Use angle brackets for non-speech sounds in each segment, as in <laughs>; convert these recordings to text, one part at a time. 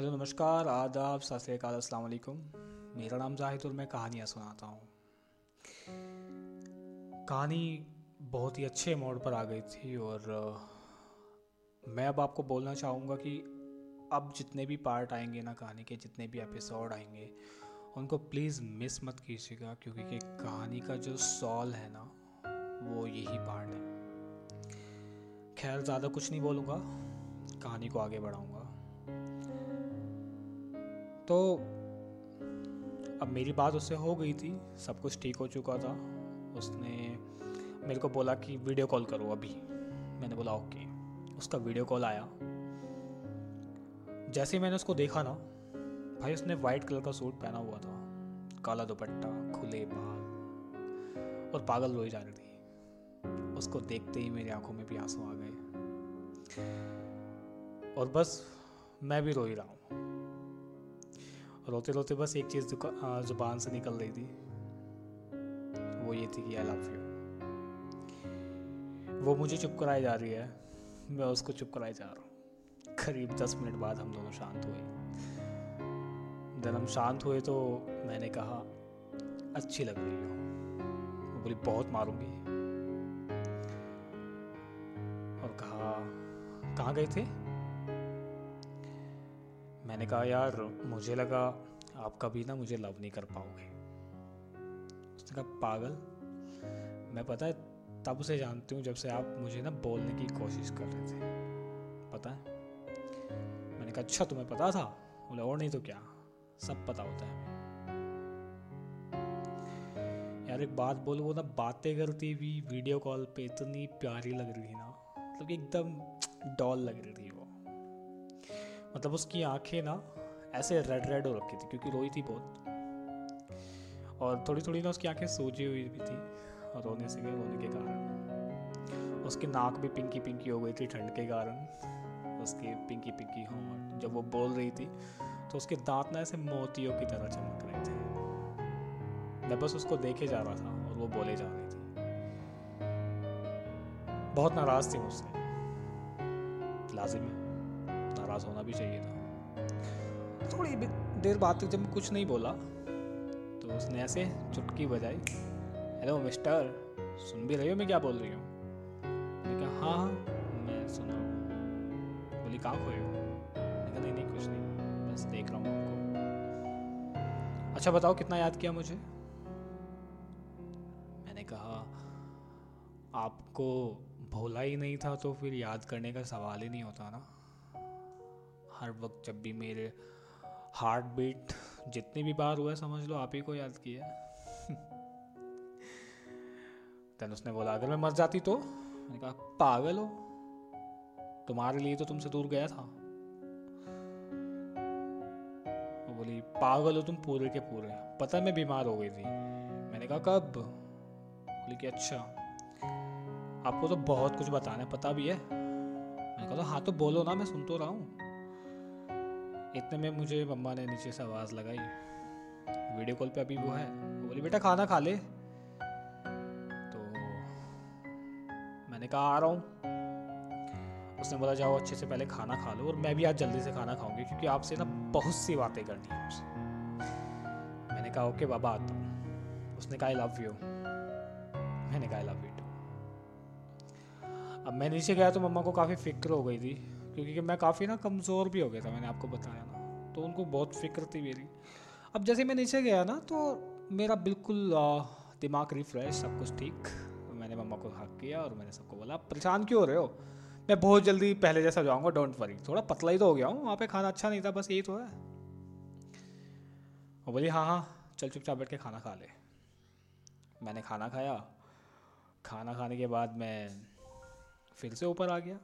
Hello, नमस्कार, आदाब, सत श्रीकाल वालेकुम। मेरा नाम जाहिद और मैं कहानियाँ सुनाता हूँ। कहानी बहुत ही अच्छे मोड पर आ गई थी और मैं अब आपको बोलना चाहूँगा कि अब जितने भी पार्ट आएँगे ना कहानी के, जितने भी एपिसोड आएँगे, उनको प्लीज़ मिस मत कीजिएगा, क्योंकि कि कहानी का जो सॉल है ना, वो यही पार्ट है। खैर, ज़्यादा कुछ नहीं बोलूँगा, कहानी को आगे बढ़ाऊँगा। तो अब मेरी बात उससे हो गई थी, सब कुछ ठीक हो चुका था। उसने मेरे को बोला कि वीडियो कॉल करो अभी। मैंने बोला, ओके। उसका वीडियो कॉल आया। जैसे ही मैंने उसको देखा ना, भाई उसने वाइट कलर का सूट पहना हुआ था। काला दुपट्टा, खुले बाल और पागल रोई जा रही थी। उसको देखते ही मेरी आँखों में भी आँसू आ गए। और बस मैं भी रो ही रहा हूँ। रोते रोते बस एक चीज़ ज़ुबान से निकल रही थी। वो ये थी कि आई लव यू वो मुझे चुप कराई जा रही है। मैं उसको चुप कराई जा रहा हूँ। करीब दस मिनट बाद हम दोनों शांत हुए। जब हम शांत हुए तो मैंने कहा, अच्छी लग रही हो। वो बोली, बहुत मारूँगी। और कहा, कहाँ गए थे? मैंने कहा, यार, मुझे लगा आप कभी ना मुझे लव नहीं कर पाओगे. उसने कहा, पागल, मैं पता है तब से जानती हूँ जब से आप मुझे ना बोलने की कोशिश कर रहे थे। पता है? मैंने कहा अच्छा तुम्हें पता था? बोले, और नहीं तो क्या? सब पता होता है यार, एक बात बोलो, वो ना बातें करती हुई वीडियो कॉल पे इतनी प्यारी लग रही थी ना मतलब एकदम डॉल लग रही थी। मतलब उसकी आँखें ना ऐसे रेड रेड हो रखी थी, क्योंकि रोई थी बहुत। और थोड़ी थोड़ी ना उसकी आँखें सूजी हुई भी थी, और रोने से रोने के कारण। उसकी नाक भी पिंकी पिंकी हो गई थी ठंड के कारण, उसकी पिंकी पिंकी हो जब वो बोल रही थी तो उसके दांत ना ऐसे मोतियों की तरह चमक रहे थे। मैं बस उसको देखे जा रहा था, और वो बोले जा रही थी। बहुत नाराज़ थी मुझसे नाराज़ होना भी चाहिए था। थोड़ी देर बाद तक जब कुछ नहीं बोला तो उसने ऐसे चुटकी बजाई, हेलो, मिस्टर, सुन भी रही हो मैं क्या बोल रही हूँ? मैं कहा हाँ हाँ मैं सुना बोली, कहाँ हो? नहीं नहीं, कुछ नहीं, बस देख रहा हूँ आपको। अच्छा बताओ, कितना याद किया मुझे? मैंने कहा, आपको भोला ही नहीं था तो फिर याद करने का सवाल ही नहीं होता ना? हर वक्त जब भी मेरे हार्ट बीट जितनी भी बार हुआ समझ लो, आप ही को याद किया <laughs> तन उसने बोला, अगर मैं मर जाती तो? मैंने कहा, पागल हो। तुम्हारे लिए तो तुमसे दूर गया था। वो बोली, पागल हो तुम पूरे के पूरे। पता मैं बीमार हो गई थी। मैंने कहा, कब? बोली कि अच्छा आपको तो बहुत कुछ बताना पता भी है। मैंने कहा तो हाँ तो बोलो ना, मैं सुन तो रहा हूँ। इतने में मुझे मम्मा ने नीचे से आवाज़ लगाई। वीडियो कॉल पे अभी वो है। बोली, बेटा, खाना खा ले। तो मैंने कहा, आ रहा हूँ। उसने बोला, जाओ, अच्छे से पहले खाना खा लो और मैं भी आज जल्दी से खाना खाऊँगी क्योंकि आपसे ना बहुत सी बातें करनी है मुझसे मैंने कहा, ओके, बाबा, आता हूँ। उसने कहा आई लव यू मैंने कहा आई लव यू अब मैं नीचे गया तो मम्मा को काफ़ी फ़िक्र हो गई थी। क्योंकि मैं काफ़ी ना कमज़ोर भी हो गया था, मैंने आपको बताया ना। तो उनको बहुत फ़िक्र थी मेरी। अब जैसे मैं नीचे गया ना तो मेरा बिल्कुल दिमाग रिफ्रेश सब कुछ ठीक। मैंने मम्मा को हक किया और मैंने सबको बोला परेशान क्यों हो रहे हो? मैं बहुत जल्दी पहले जैसा जाऊँगा डोंट वरी थोड़ा पतला ही तो हो गया हूँ, वहाँ पे खाना अच्छा नहीं था, बस यही तो है। और बोली हाँ हाँ चल चुपचाप बैठ के खाना खा ले। मैंने खाना खाया। खाना खाने के बाद मैं फिर से ऊपर आ गया।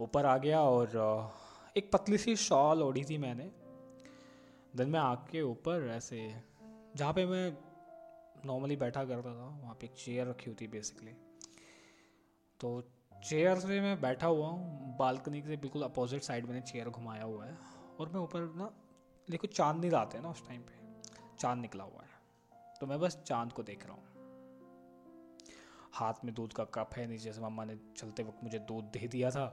ऊपर आ गया और एक पतली सी शॉल ओढ़ी थी मैंने। देन मैं आग के ऊपर ऐसे, जहाँ पे मैं नॉर्मली बैठा करता था, वहाँ पे एक चेयर रखी होती बेसिकली तो चेयर से मैं बैठा हुआ हूँ बालकनी से बिल्कुल अपोजिट साइड मैंने चेयर घुमाया हुआ है और मैं ऊपर ना देखो चाँद नहीं आते ना उस टाइम पे, चाँद निकला हुआ है। तो मैं बस चाँद को देख रहा हूँ। हाथ में दूध का कप है, नीचे से मम्मा ने चलते वक्त मुझे दूध दे दिया था।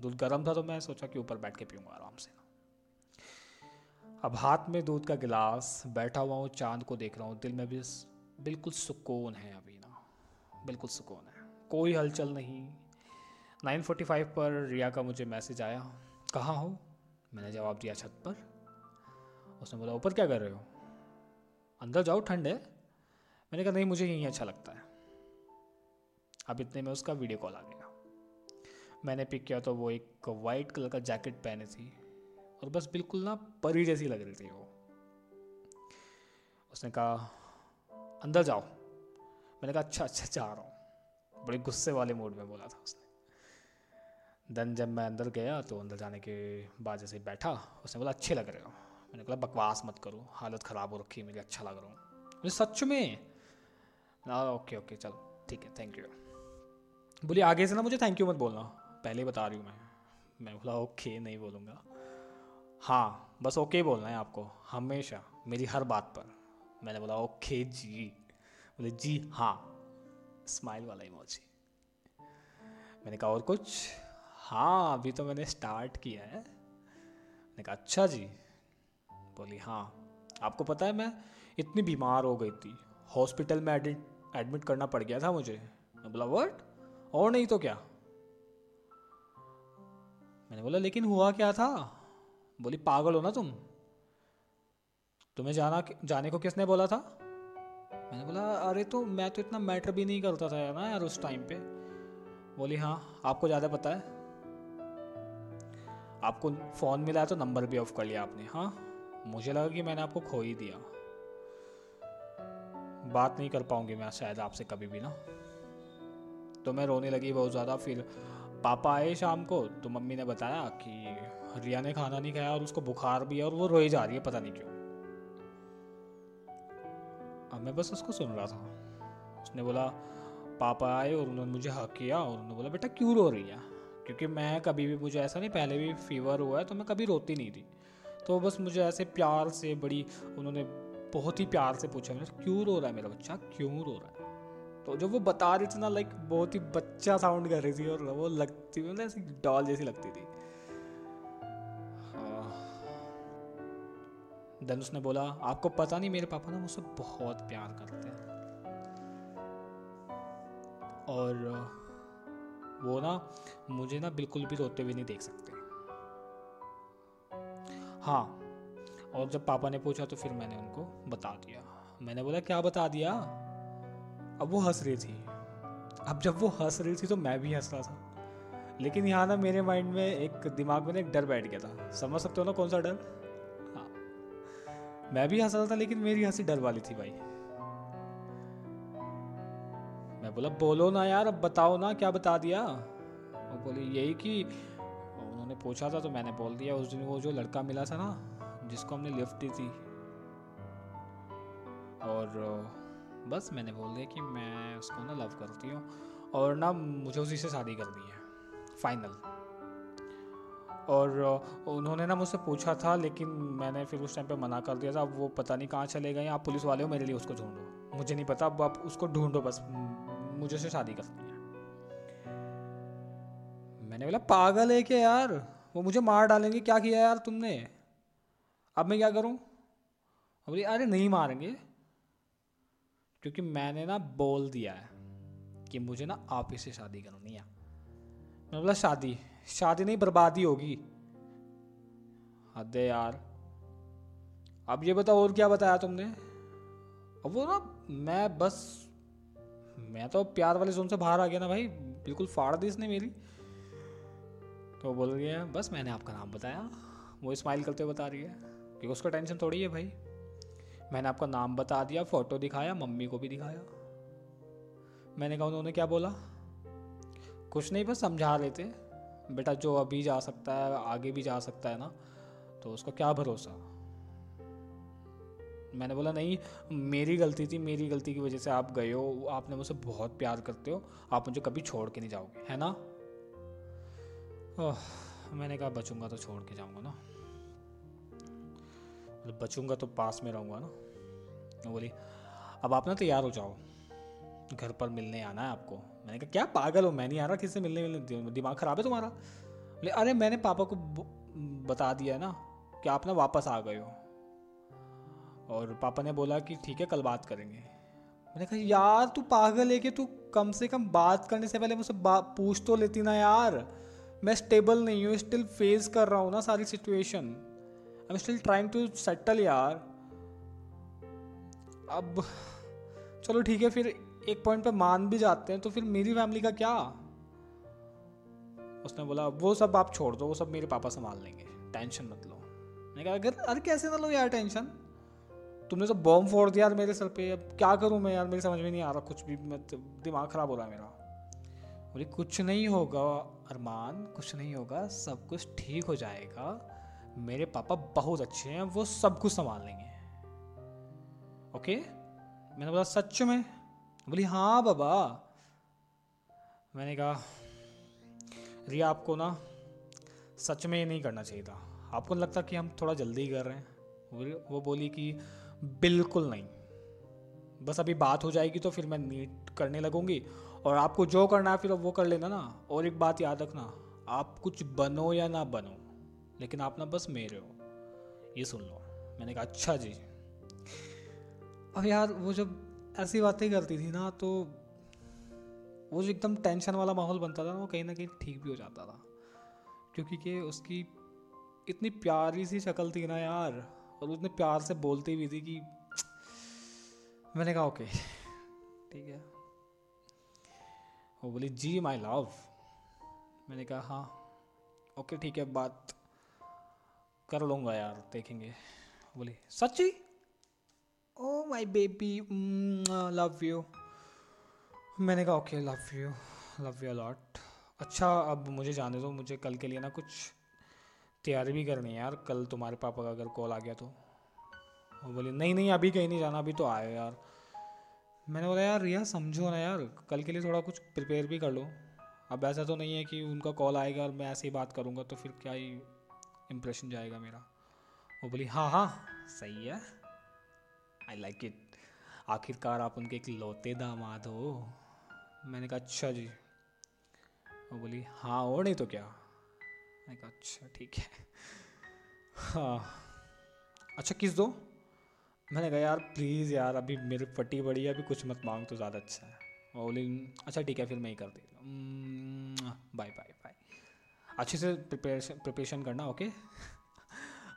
दूध गर्म था तो मैं सोचा कि ऊपर बैठ के पीऊँगा आराम से। अब हाथ में दूध का गिलास, बैठा हुआ हूँ, चाँद को देख रहा हूँ, दिल में भी बिल्कुल सुकून है अभी ना, बिल्कुल सुकून है। कोई हलचल नहीं। 9:45 पर रिया का मुझे मैसेज आया, कहाँ हो? मैंने जवाब दिया, छत पर। उसने बोला, ऊपर क्या कर रहे हो? अंदर जाओ, ठंड है। मैंने कहा, नहीं, मुझे यहीं अच्छा लगता है। अब इतने में उसका वीडियो कॉल आ गया। मैंने पिक किया तो वो एक वाइट कलर का जैकेट पहने थी और बस बिल्कुल ना परी जैसी लग रही थी वो। उसने कहा, अंदर जाओ। मैंने कहा अच्छा अच्छा जा रहा हूँ। बड़े गुस्से वाले मूड में बोला था उसने। देन जब मैं अंदर गया तो अंदर जाने के बाद जैसे बैठा, उसने बोला, अच्छे लग रहे हो। मैंने बोला बकवास मत करो, हालत ख़राब हो रखी है मेरी अच्छा लग रहा हूँ। मुझे सच में? ना ओके ओके, चलो, ठीक है थैंक यू बोलिए आगे से ना मुझे थैंक यू मत बोलना। पहले बता रही हूँ मैं। मैं बोला, ओके, नहीं बोलूँगा। हाँ बस ओके बोलना है आपको, हमेशा, मेरी हर बात पर। मैंने बोला, ओके जी। बोले, जी हाँ। स्माइल वाला इमोजी। मैंने कहा, और कुछ? हाँ अभी तो मैंने स्टार्ट किया है। मैंने कहा अच्छा जी। बोली हाँ। आपको पता है, मैं इतनी बीमार हो गई थी। हॉस्पिटल में एडमिट करना पड़ गया था मुझे। मैं बोला वर्ट और नहीं तो क्या? मैंने बोला, लेकिन हुआ क्या था? बोली, पागल हो ना तुम? तुम्हें जाना जाने को किसने बोला था? मैंने बोला, अरे तो मैं तो इतना मैटर भी नहीं करता था ना यार उस टाइम पे। बोली हाँ आपको ज़्यादा पता है। आपको फ़ोन मिला तो नंबर भी ऑफ़ कर लिया आपने हाँ? मुझे लगा कि मैंने आपको खो ही दिया। बात नहीं कर पाऊँगी मैं शायद आपसे कभी भी ना। तो मैं रोने लगी बहुत ज़्यादा, फिर पापा आए शाम को तो मम्मी ने बताया कि रिया ने खाना नहीं खाया और उसको बुखार भी है और वो रोई जा रही है, पता नहीं क्यों। अब मैं बस उसको सुन रहा था। उसने बोला, पापा आए और उन्होंने मुझे हक किया और उन्होंने बोला, बेटा, क्यों रो रही है? क्योंकि मैं कभी भी, मुझे ऐसा नहीं, पहले भी फीवर हुआ है तो मैं कभी रोती नहीं थी। तो बस मुझे ऐसे प्यार से बड़ी, उन्होंने बहुत ही प्यार से पूछा मैंने क्यों रो रहा है मेरा बच्चा? क्यों रो रहा है? तो जब वो बता रही थी ना लाइक बहुत ही बच्चा साउंड कर रही थी और वो लगती मतलब ऐसी डॉल जैसी लगती थी। देन हाँ। उसने बोला, आपको पता नहीं, मेरे पापा ना मुझसे बहुत प्यार करते हैं। और, वो ना मुझे ना बिल्कुल भी रोते हुए नहीं देख सकते। हाँ। और जब पापा ने पूछा तो फिर मैंने उनको बता दिया। मैंने बोला, क्या बता दिया? अब वो हंस रही थी। अब जब वो हंस रही थी तो मैं भी हंस रहा था। लेकिन यहाँ ना मेरे माइंड में एक दिमाग में ना एक डर बैठ गया था। समझ सकते हो ना कौन सा डर? हाँ। मैं भी हंस रहा था लेकिन मेरी हँसी डर वाली थी भाई। मैं बोला, बोलो ना यार, अब बताओ ना, क्या बता दिया? वो बोली, यही कि उन्होंने पूछा था तो मैंने बोल दिया। उस दिन वो जो लड़का मिला था ना, जिसको हमने लिफ्ट दी थी। और बस मैंने बोल दिया कि मैं उसको ना लव करती हूँ और ना मुझे उसी से शादी करनी है फाइनल और उन्होंने ना मुझसे पूछा था, लेकिन मैंने फिर उस टाइम पे मना कर दिया था, अब वो पता नहीं कहाँ चले गए आप पुलिस वाले हो, मेरे लिए उसको ढूंढो. मुझे नहीं पता, अब आप उसको ढूंढो बस मुझे से शादी करनी है। मैंने बोला, पागल है क्या यार? वो मुझे मार डालेंगे, क्या किया यार तुमने? अब मैं क्या करूँ? बोली, अरे नहीं मारेंगे क्योंकि मैंने ना बोल दिया है कि मुझे ना आप ही से शादी करनी है। मैं बोला, शादी? शादी नहीं, बर्बादी होगी। हद यार। अब ये बताओ, और क्या बताया तुमने? अब वो ना, मैं बस, मैं तो प्यार वाले जोन से बाहर आ गया ना भाई, बिल्कुल फाड़ दी इसने मेरी। तो बोल रही है, बस मैंने आपका नाम बताया, वो स्माइल करते हुए बता रही है, क्योंकि उसका टेंशन थोड़ी है भाई। मैंने आपका नाम बता दिया, फ़ोटो दिखाया, मम्मी को भी दिखाया। मैंने कहा, उन्होंने क्या बोला? कुछ नहीं, बस समझा थे। बेटा, जो अभी जा सकता है, आगे भी जा सकता है ना तो उसका क्या भरोसा? मैंने बोला, नहीं, मेरी गलती थी, मेरी गलती की वजह से आप गए हो, आपने मुझसे बहुत प्यार करते हो, आप मुझे कभी छोड़ के नहीं जाओगे, है ना? ओह, मैंने कहा, बचूँगा तो छोड़ के जाऊँगा ना मतलब बचूँगा तो पास में रहूँगा ना। बोली, अब आप ना तैयार हो जाओ। घर पर मिलने आना है आपको। मैंने कहा, क्या पागल हो? मैं नहीं आ रहा किससे मिलने मिलने। दिमाग ख़राब है तुम्हारा? बोले, अरे मैंने पापा को बता दिया ना कि आप ना वापस आ गए हो। और पापा ने बोला कि, ठीक है, कल बात करेंगे। मैंने कहा, यार, तू पागल है कि तू कम से कम बात करने से पहले मुझसे पूछ तो लेती ना यार। मैं स्टेबल नहीं हूँ, स्टिल फेस कर रहा हूँ ना सारी situation. I am still trying to settle यार। अब, चलो ठीक है, फिर एक पॉइंट पे मान भी जाते हैं तो फिर मेरी फैमिली का क्या? उसने बोला वो सब आप छोड़ दो, वो सब मेरे पापा संभाल लेंगे। टेंशन मत लो। मैंने कहा, अगर, अरे कैसे ना लो यार टेंशन तुमने तो बॉम्ब फोड़ दिया यार मेरे सर पे। अब क्या करूँ मैं यार? मेरी समझ में नहीं आ रहा, कुछ भी मतलब दिमाग ख़राब हो रहा है मेरा। बोले, कुछ नहीं होगा, अरमान, कुछ नहीं होगा, सब कुछ ठीक हो जाएगा। मेरे पापा बहुत अच्छे हैं, वो सब कुछ संभाल लेंगे। ओके मैंने बोला, सच में? बोली हाँ बाबा। मैंने कहा, रिया, आपको ना सच में ये नहीं करना चाहिए था। आपको लगता कि हम थोड़ा जल्दी कर रहे हैं? वो बोली कि, बिल्कुल नहीं। बस अभी बात हो जाएगी तो फिर मैं नीट करने लगूँगी। और आपको जो करना है फिर वो कर लेना ना। और एक बात याद रखना, आप कुछ बनो या ना बनो लेकिन आप ना बस मेरे हो। ये सुन लो, मैंने कहा अच्छा जी। अब यार, वो जब ऐसी बातें करती थी ना तो वो जो एकदम टेंशन वाला माहौल बनता था ना, वो कहीं ना कहीं ठीक भी हो जाता था। क्योंकि कि उसकी इतनी प्यारी सी शक्ल थी ना यार, और उसने प्यार से बोलती भी थी कि मैंने कहा, ओके, ठीक है। वो बोली, जी माई लव मैंने कहा हाँ ओके, ठीक है, बात कर लूँगा यार, देखेंगे। बोली सच्ची? Oh my baby love you मैंने कहा okay love you love you lot अच्छा अब मुझे जाने दो, मुझे कल के लिए ना कुछ तैयारी भी करनी है यार, कल तुम्हारे पापा का अगर कॉल आ गया तो। वो बोली, नहीं नहीं, अभी कहीं नहीं जाना, अभी तो आए यार। मैंने बोला, यार, रिया, समझो ना यार, कल के लिए थोड़ा कुछ प्रिपेयर भी कर लो। अब ऐसा तो नहीं है कि उनका कॉल आएगा और मैं ऐसे ही बात करूँगा तो फिर क्या ही इम्प्रेशन जाएगा मेरा। वो बोली हाँ हाँ सही है। आई लाइक इट आखिरकार आप उनके एक लौते दामाद हो। मैंने कहा अच्छा जी। वो बोली हाँ और नहीं तो क्या? मैंने कहा अच्छा ठीक है। हाँ। अच्छा किस दो? मैंने कहा, यार प्लीज़ यार, अभी मेरी फटी बड़ी है, अभी कुछ मत मांग तो ज़्यादा अच्छा है। वो बोली अच्छा ठीक है, फिर मैं ही कर देता बाय बाय बाय अच्छे से प्रिपरेशन प्रिपरेशन करना ओके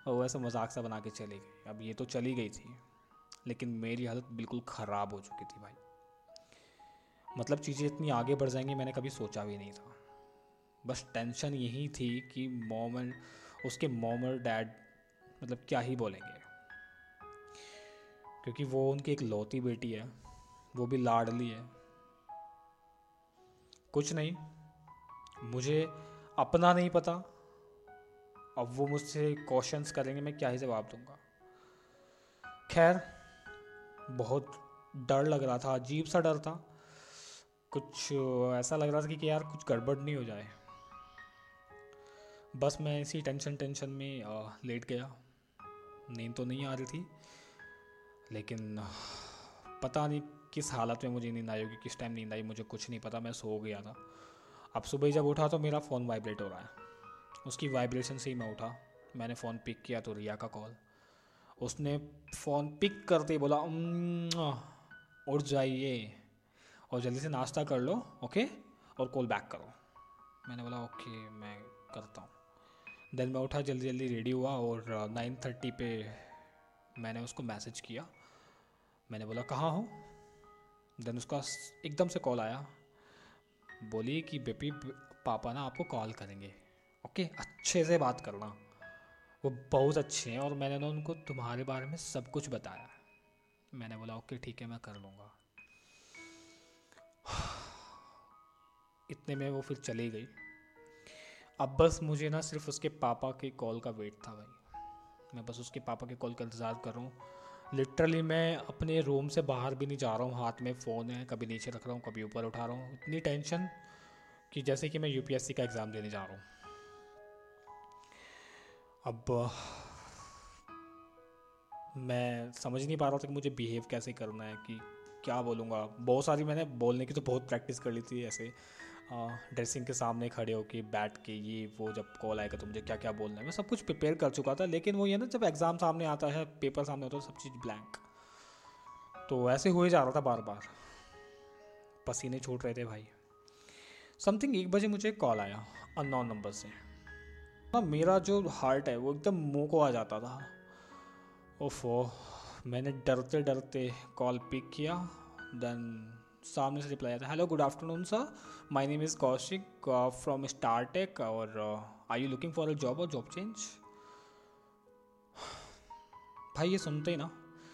और वैसे मज़ाक सा बना के चली गई। अब ये तो चली गई थी, लेकिन मेरी हालत बिल्कुल ख़राब हो चुकी थी भाई। मतलब चीज़ें इतनी आगे बढ़ जाएँगी, मैंने कभी सोचा भी नहीं था। बस टेंशन यही थी कि मॉम उसके मॉम और डैड मतलब क्या ही बोलेंगे। क्योंकि वो उनकी एक लौती बेटी है, वो भी लाडली है। कुछ नहीं, मुझे अपना नहीं पता। अब वो मुझसे क्वेश्चंस करेंगे, मैं क्या ही जवाब दूँगा। खैर, बहुत डर लग रहा था, अजीब सा डर था। कुछ ऐसा लग रहा था कि यार कुछ गड़बड़ नहीं हो जाए। बस मैं इसी टेंशन टेंशन में लेट गया। नींद तो नहीं आ रही थी, लेकिन पता नहीं किस हालत में मुझे नींद आई होगी, किस टाइम नींद आई, मुझे कुछ नहीं पता, मैं सो गया था। अब सुबह जब उठा तो मेरा फ़ोन वाइब्रेट हो रहा है। उसकी वाइब्रेशन से ही मैं उठा। मैंने फ़ोन पिक किया तो रिया का कॉल। उसने फ़ोन पिक करते ही बोला उठ जाइए और जल्दी से नाश्ता कर लो, ओके? और कॉल बैक करो। मैंने बोला, ओके, मैं करता हूँ। देन मैं उठा, जल्दी जल्दी रेडी हुआ और नाइन थर्टी पे मैंने उसको मैसेज किया। मैंने बोला, कहाँ हो? देन उसका एकदम से कॉल आया। बोली कि बेपी पापा ना आपको कॉल करेंगे। ओके? अच्छे से बात करना। वो बहुत अच्छे हैं और मैंने ना उनको तुम्हारे बारे में सब कुछ बताया। मैंने बोला, ओके, ठीक है, मैं कर लूँगा। इतने में वो फिर चली गई। अब बस मुझे ना सिर्फ़ उसके पापा के कॉल का वेट था भाई। मैं बस उसके पापा के कॉल का इंतज़ार कर रहा हूँ। लिटरली मैं अपने रूम से बाहर भी नहीं जा रहा हूँ। हाथ में फ़ोन है, कभी नीचे रख रहा हूँ, कभी ऊपर उठा रहा हूँ। इतनी टेंशन कि जैसे कि मैं यूपीएससी का एग्ज़ाम देने जा रहा हूँ। अब, मैं समझ नहीं पा रहा था कि मुझे बिहेव कैसे करना है, कि क्या बोलूँगा। बहुत सारी मैंने बोलने की तो बहुत प्रैक्टिस कर ली थी ऐसे। ड्रेसिंग के सामने खड़े होके बैठ के ये वो जब कॉल आएगा तो मुझे क्या क्या बोलना है। मैं सब कुछ प्रिपेयर कर चुका था, लेकिन वो ये ना जब एग्ज़ाम सामने आता है पेपर सामने होता है, सब चीज़ ब्लैंक तो ऐसे हो ही जा रहा था बार बार पसीने छूट रहे थे भाई। समथिंग एक बजे मुझे कॉल आया अननोन नंबर से। ना मेरा जो हार्ट है वो एकदम मुँह को आ जाता था। ओफो, मैंने डरते डरते कॉल पिक किया देन सामने से रिप्लाई आता है hello good afternoon sir my name is Kaushik from Startek are I you looking for a job or job change भाई, ये सुनते ही ना,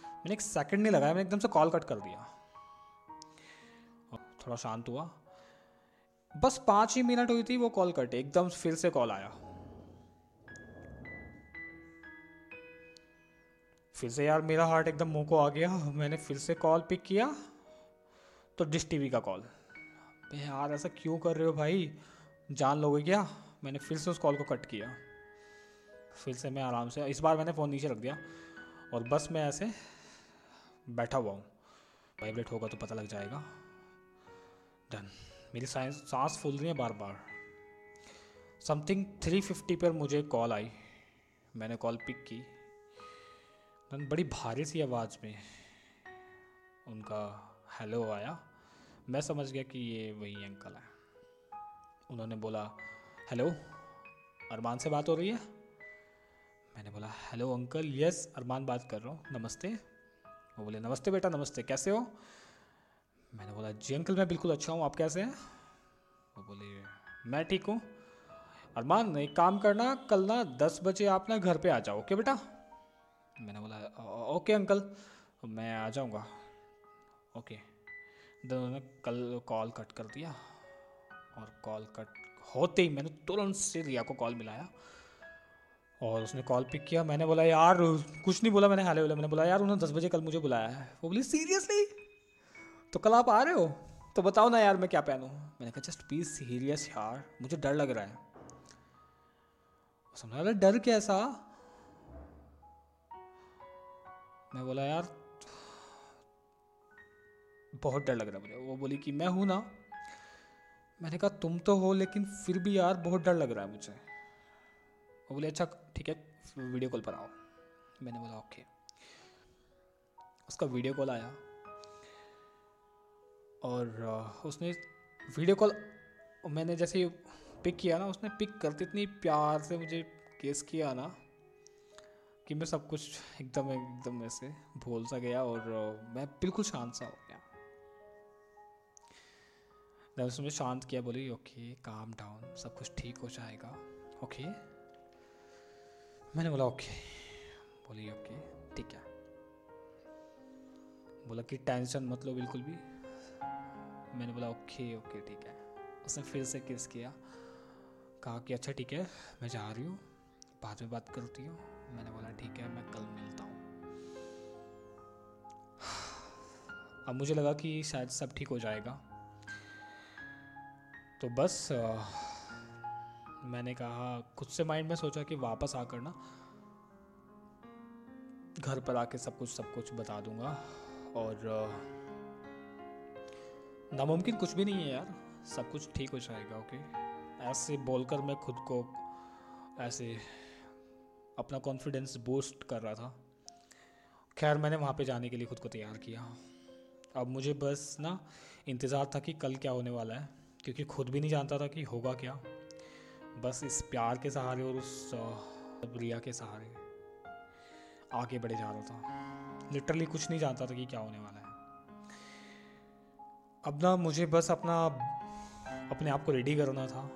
मैंने एक सेकंड नहीं लगाया, मैंने एकदम से कॉल कट कर दिया। थोड़ा शांत हुआ। बस पाँच ही मिनट हुई थी, वो कॉल कट एकदम फिर से कॉल आया। फिर से यार मेरा हार्ट एकदम मुँह को आ गया, मैंने फिर से कॉल पिक किया। तो डिश टीवी का कॉल। यार, ऐसा क्यों कर रहे हो भाई? जान लोगे क्या? मैंने फिर से उस कॉल को कट किया। फिर से मैं आराम से, इस बार मैंने फ़ोन नीचे रख दिया। और बस मैं ऐसे बैठा हुआ हूँ। वाइब्रेट होगा तो पता लग जाएगा। डन। मेरी सांस सांस फूल रही है बार बार समथिंग थ्री फिफ्टी पर मुझे कॉल आई। मैंने कॉल पिक की। डन, बड़ी भारी सी आवाज़ में उनका हेलो आया। मैं समझ गया कि ये वही अंकल है। उन्होंने बोला हेलो अरमान से बात हो रही है? मैंने बोला हेलो अंकल यस अरमान बात कर रहा हूँ, नमस्ते। वो बोले, नमस्ते बेटा, नमस्ते, कैसे हो? मैंने बोला, जी अंकल मैं बिल्कुल अच्छा हूँ, आप कैसे हैं? वो बोले, मैं ठीक हूँ। अरमान, एक काम करना, कल ना दस बजे आप ना घर पे आ जाओ, ओके बेटा? मैंने बोला ओके अंकल मैं आ जाऊँगा। ओके। दोनों ने कल कॉल कट कर दिया। और कॉल कट होते ही मैंने तुरंत से रिया को कॉल मिलाया। और उसने कॉल पिक किया। मैंने बोला, यार, कुछ नहीं बोला मैंने हाले बोला। मैंने बोला, यार, उन्होंने दस बजे कल मुझे बुलाया है। वो बोली सीरियसली तो कल आप आ रहे हो? तो बताओ ना यार, मैं क्या पहनूँ मैंने कहा जस्ट बी सीरियस यार, मुझे डर लग रहा है। समझा डर कैसा? मैं बोला, यार बहुत डर लग रहा मुझे। वो बोली कि मैं हूँ ना, मैंने कहा, तुम तो हो, लेकिन फिर भी यार बहुत डर लग रहा है मुझे। वो बोले अच्छा ठीक है, वीडियो कॉल पर आओ। मैंने बोला, ओके. उसका वीडियो कॉल आया और उसने वीडियो कॉल, मैंने जैसे पिक किया ना, उसने पिक करते इतनी प्यार से मुझे केस किया ना, कि मैं सब कुछ एकदम एकदम ऐसे भूल सा गया और मैं बिल्कुल शांत सा हो गया। जब उसने शांत किया, बोली, ओके काम डाउन सब कुछ ठीक हो जाएगा, ओके? मैंने बोला, ओके। बोली, ओके, ठीक है। बोला कि, टेंशन मत लो बिल्कुल भी। मैंने बोला, ओके ओके, ठीक है। उसने फिर से किस किया, कहा कि अच्छा ठीक है, मैं जा रही हूँ, बाद में बात करती हूँ। मैंने बोला, ठीक है, मैं कल मिलता हूँ। अब मुझे लगा कि शायद सब ठीक हो जाएगा। तो बस मैंने कहा, खुद से माइंड में सोचा कि वापस आकर ना घर पर आके सब कुछ सब कुछ बता दूँगा। और नामुमकिन कुछ भी नहीं है यार। सब कुछ ठीक हो जाएगा, ओके? ऐसे बोलकर मैं खुद को ऐसे अपना कॉन्फिडेंस बूस्ट कर रहा था। खैर, मैंने वहाँ पे जाने के लिए खुद को तैयार किया। अब मुझे बस ना इंतज़ार था कि कल क्या होने वाला है। क्योंकि खुद भी नहीं जानता था कि होगा क्या। बस इस प्यार के सहारे और उस रिया के सहारे आगे बढ़े जा रहा था। लिटरली कुछ नहीं जानता था कि क्या होने वाला है। अब ना मुझे बस अपना, अपने आप को रेडी करना था